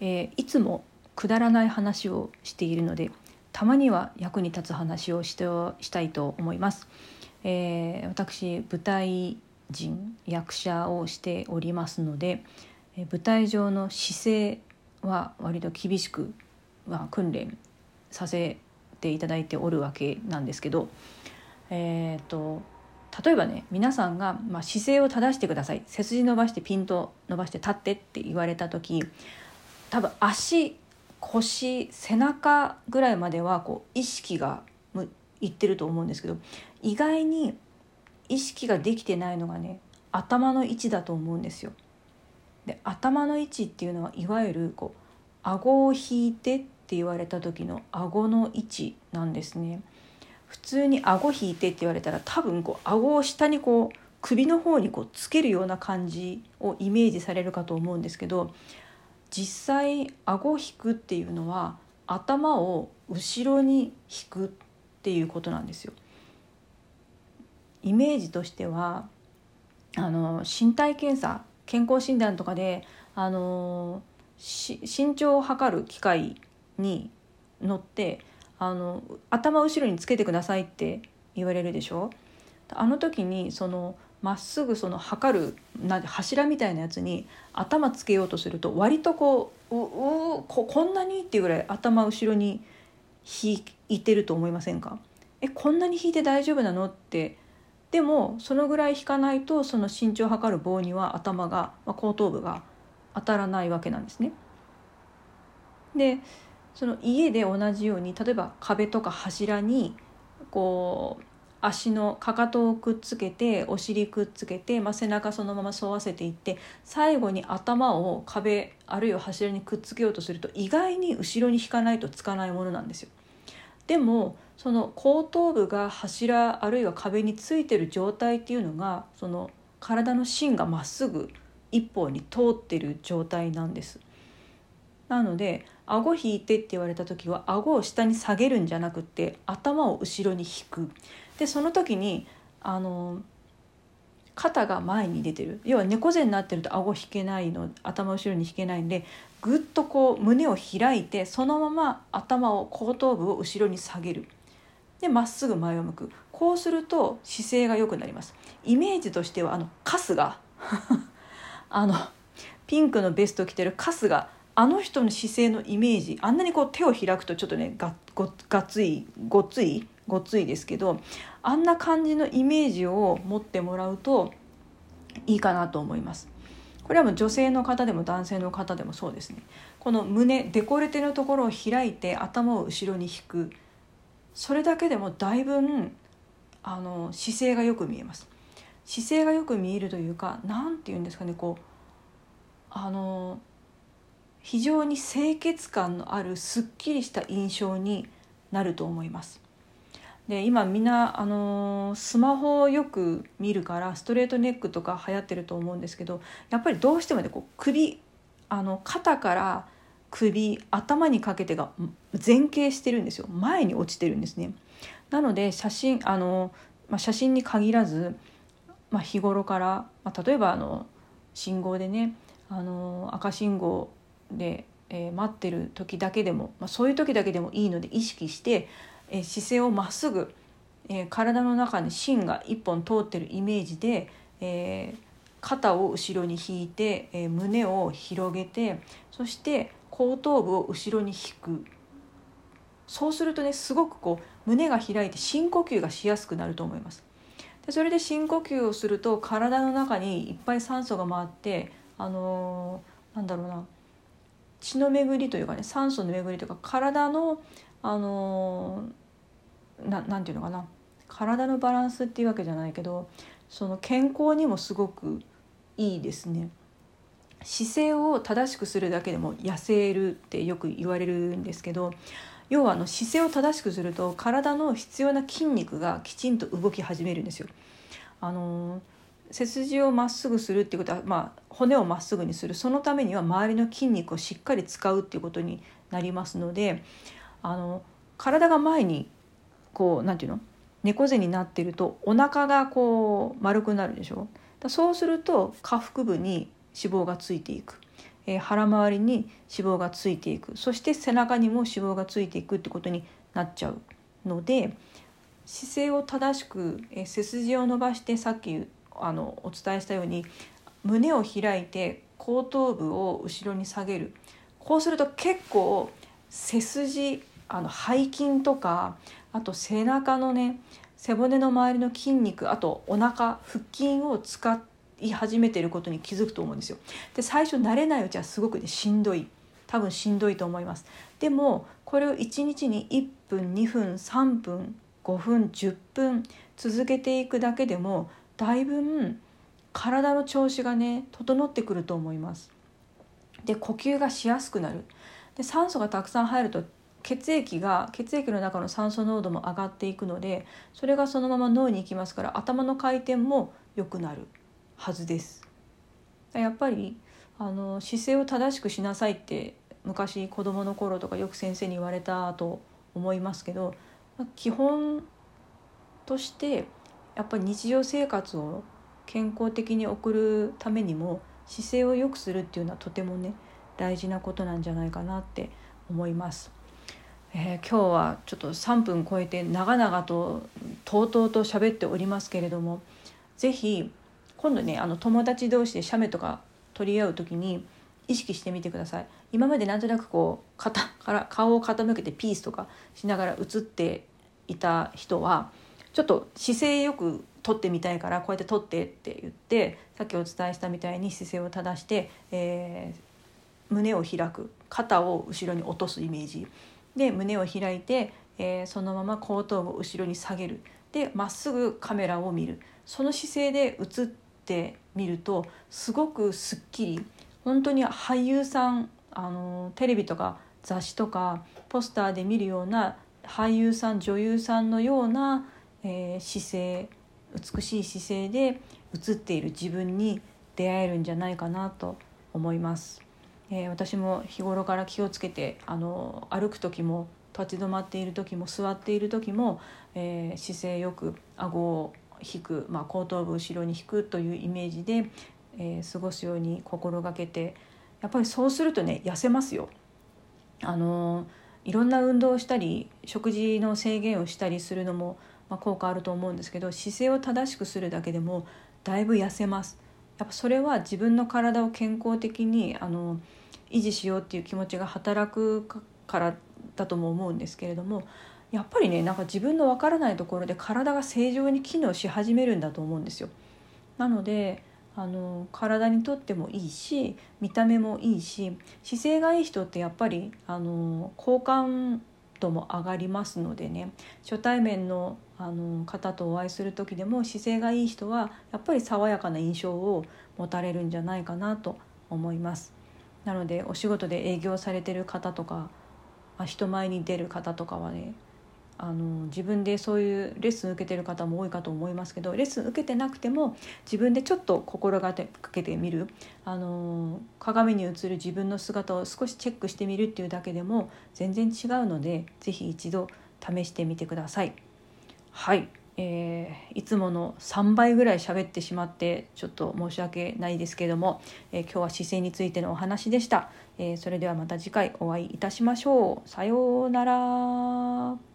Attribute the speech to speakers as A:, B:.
A: えー、いつもくだらない話をしているのでたまには役に立つ話をしてしたいと思います。えー、私舞台人役者をしておりますので、え舞台上の姿勢は割と厳しく、まあ、訓練させていただいておるわけなんですけど、えーと、例えばね皆さんが、まあ、姿勢を正してください背筋伸ばしてピンと伸ばして立ってって言われた時多分足腰背中ぐらいまではこう意識がいってると思うんですけど意外に意識ができてないのがね頭の位置だと思うんですよ。で頭の位置っていうのはいわゆるこう顎を引いてって言われた時の顎の位置なんですね。普通に顎引いてって言われたら多分こう顎を下にこう首の方にこうつけるような感じをイメージされるかと思うんですけど実際顎を引くっていうのは頭を後ろに引くっていうことなんですよ。イメージとしてはあの身体検査健康診断とかであの身長を測る機械に乗ってあの頭後ろにつけてくださいって言われるでしょあの時にそのまっすぐその測るな柱みたいなやつに頭つけようとすると割とこうううここんなにっていうぐらい頭後ろに引いてると思いませんか？えこんなに引いて大丈夫なのってでもそのぐらい引かないとその身長を測る棒には頭が、まあ、後頭部が当たらないわけなんですね。でその家で同じように例えば壁とか柱にこう足のかかとをくっつけてお尻くっつけて、まあ、背中そのまま沿わせていって最後に頭を壁あるいは柱にくっつけようとすると意外に後ろに引かないとつかないものなんですよ。でもその後頭部が柱あるいは壁についてる状態っていうのがその体の芯がまっすぐ一方に通ってる状態なんです。なので顎引いてって言われた時は顎を下に下げるんじゃなくて頭を後ろに引くでその時にあの肩が前に出てる。要は猫背になってると顎引けないの頭後ろに引けないんでぐっとこう胸を開いてそのまま頭を後頭部を後ろに下げる。でまっすぐ前を向く。こうすると姿勢が良くなります。イメージとしてはあのカスが あのピンクのベスト着てるカスがあの人の姿勢のイメージあんなにこう手を開くとちょっとねがごがついごっついごっついですけどあんな感じのイメージを持ってもらうといいかなと思います。これはもう女性の方でも男性の方でもそうですね。この胸デコルテのところを開いて頭を後ろに引く。それだけでもだいぶあの姿勢がよく見えます。姿勢がよく見えるというか何て言うんですかねこうあの非常に清潔感のあるすっきりした印象になると思います。で今みんなあのスマホをよく見るからストレートネックとか流行ってると思うんですけどやっぱりどうしてもねこう首あの肩から首頭にかけてが前傾してるんですよ前に落ちてるんですね。なので写真あの、まあ、写真に限らず、まあ、日頃から、まあ、例えばあの信号でねあの赤信号で、えー、待ってる時だけでも、まあ、そういう時だけでもいいので意識してえ姿勢をまっすぐ、え体の中に芯が一本通ってるイメージで、え肩を後ろに引いて、え胸を広げてそして後頭部を後ろに引くそうするとねすごくこう胸が開いて深呼吸がしやすくなると思います。でそれで深呼吸をすると体の中にいっぱい酸素が回ってあのー、なんだろうな血の巡りというかね酸素の巡りというか体のあのーななんていうのかな体のバランスっていうわけじゃないけどその健康にもすごくいいですね。姿勢を正しくするだけでも痩せるってよく言われるんですけど要はあの姿勢を正しくすると体の必要な筋肉がきちんと動き始めるんですよ。あの背筋をまっすぐするっていうことは、まあ、骨をまっすぐにするそのためには周りの筋肉をしっかり使うっていうことになりますのであの体が前にこう何て言うの？猫背になってるとお腹がこう丸くなるでしょ？だそうすると下腹部に脂肪がついていく。えー、腹周りに脂肪がついていく。そして背中にも脂肪がついていくってことになっちゃうので姿勢を正しく、えー、背筋を伸ばしてさっきあのお伝えしたように胸を開いて後頭部を後ろに下げる。こうすると結構背筋あの背筋とかあと背中のね背骨の周りの筋肉あとお腹腹筋を使い始めてることに気づくと思うんですよ。で最初慣れないうちはすごくねしんどい多分しんどいと思います。でもこれを1日に1分2分3分5分10分続けていくだけでもだいぶ体の調子がね整ってくると思います。で呼吸がしやすくなる。で酸素がたくさん入ると血液が血液の中の酸素濃度も上がっていくのでそれがそのまま脳に行きますから頭の回転も良くなるはずです。やっぱりあの姿勢を正しくしなさいって昔子どもの頃とかよく先生に言われたと思いますけど基本としてやっぱり日常生活を健康的に送るためにも姿勢を良くするっていうのはとてもね大事なことなんじゃないかなって思います。えー、今日はちょっと3分超えて長々ととうとうと喋っておりますけれども是非今度ねあの友達同士で写メとか取り合う時に意識してみてください。今までなんとなくこう肩から顔を傾けてピースとかしながら写っていた人はちょっと姿勢よく撮ってみたいからこうやって撮ってって言ってさっきお伝えしたみたいに姿勢を正して、えー、胸を開く肩を後ろに落とすイメージ。で胸を開いて、えー、そのまま後頭部を後ろに下げる。でまっすぐカメラを見る。その姿勢で映ってみるとすごくすっきり本当に俳優さんあのテレビとか雑誌とかポスターで見るような俳優さん女優さんのような、えー、姿勢美しい姿勢で映っている自分に出会えるんじゃないかなと思います。えー、私も日頃から気をつけてあの歩く時も立ち止まっている時も座っている時も、えー、姿勢よく顎を引く、まあ、後頭部後ろに引くというイメージで、えー、過ごすように心がけてやっぱりそうするとね痩せますよ。あのいろんな運動をしたり食事の制限をしたりするのも、まあ、効果あると思うんですけど姿勢を正しくするだけでもだいぶ痩せます。やっぱそれは自分の体を健康的にあの維持しようっていう気持ちが働くからだとも思うんですけれどもやっぱりねなんか自分のわからないところで体が正常に機能し始めるんだと思うんですよ。なのであの体にとってもいいし見た目もいいし姿勢がいい人ってやっぱりあの好感度も上がりますのでね初対面のあの方とお会いする時でも姿勢がいい人はやっぱり爽やかな印象を持たれるんじゃないかなと思います。なのでお仕事で営業されてる方とかあ人前に出る方とかはねあの自分でそういうレッスン受けてる方も多いかと思いますけどレッスン受けてなくても自分でちょっと心がけてみるあの鏡に映る自分の姿を少しチェックしてみるっていうだけでも全然違うので是非一度試してみてください。はいえー、いつもの3倍ぐらい喋ってしまってちょっと申し訳ないですけども、えー、今日は姿勢についてのお話でした、えー、それではまた次回お会いいたしましょう。さようなら。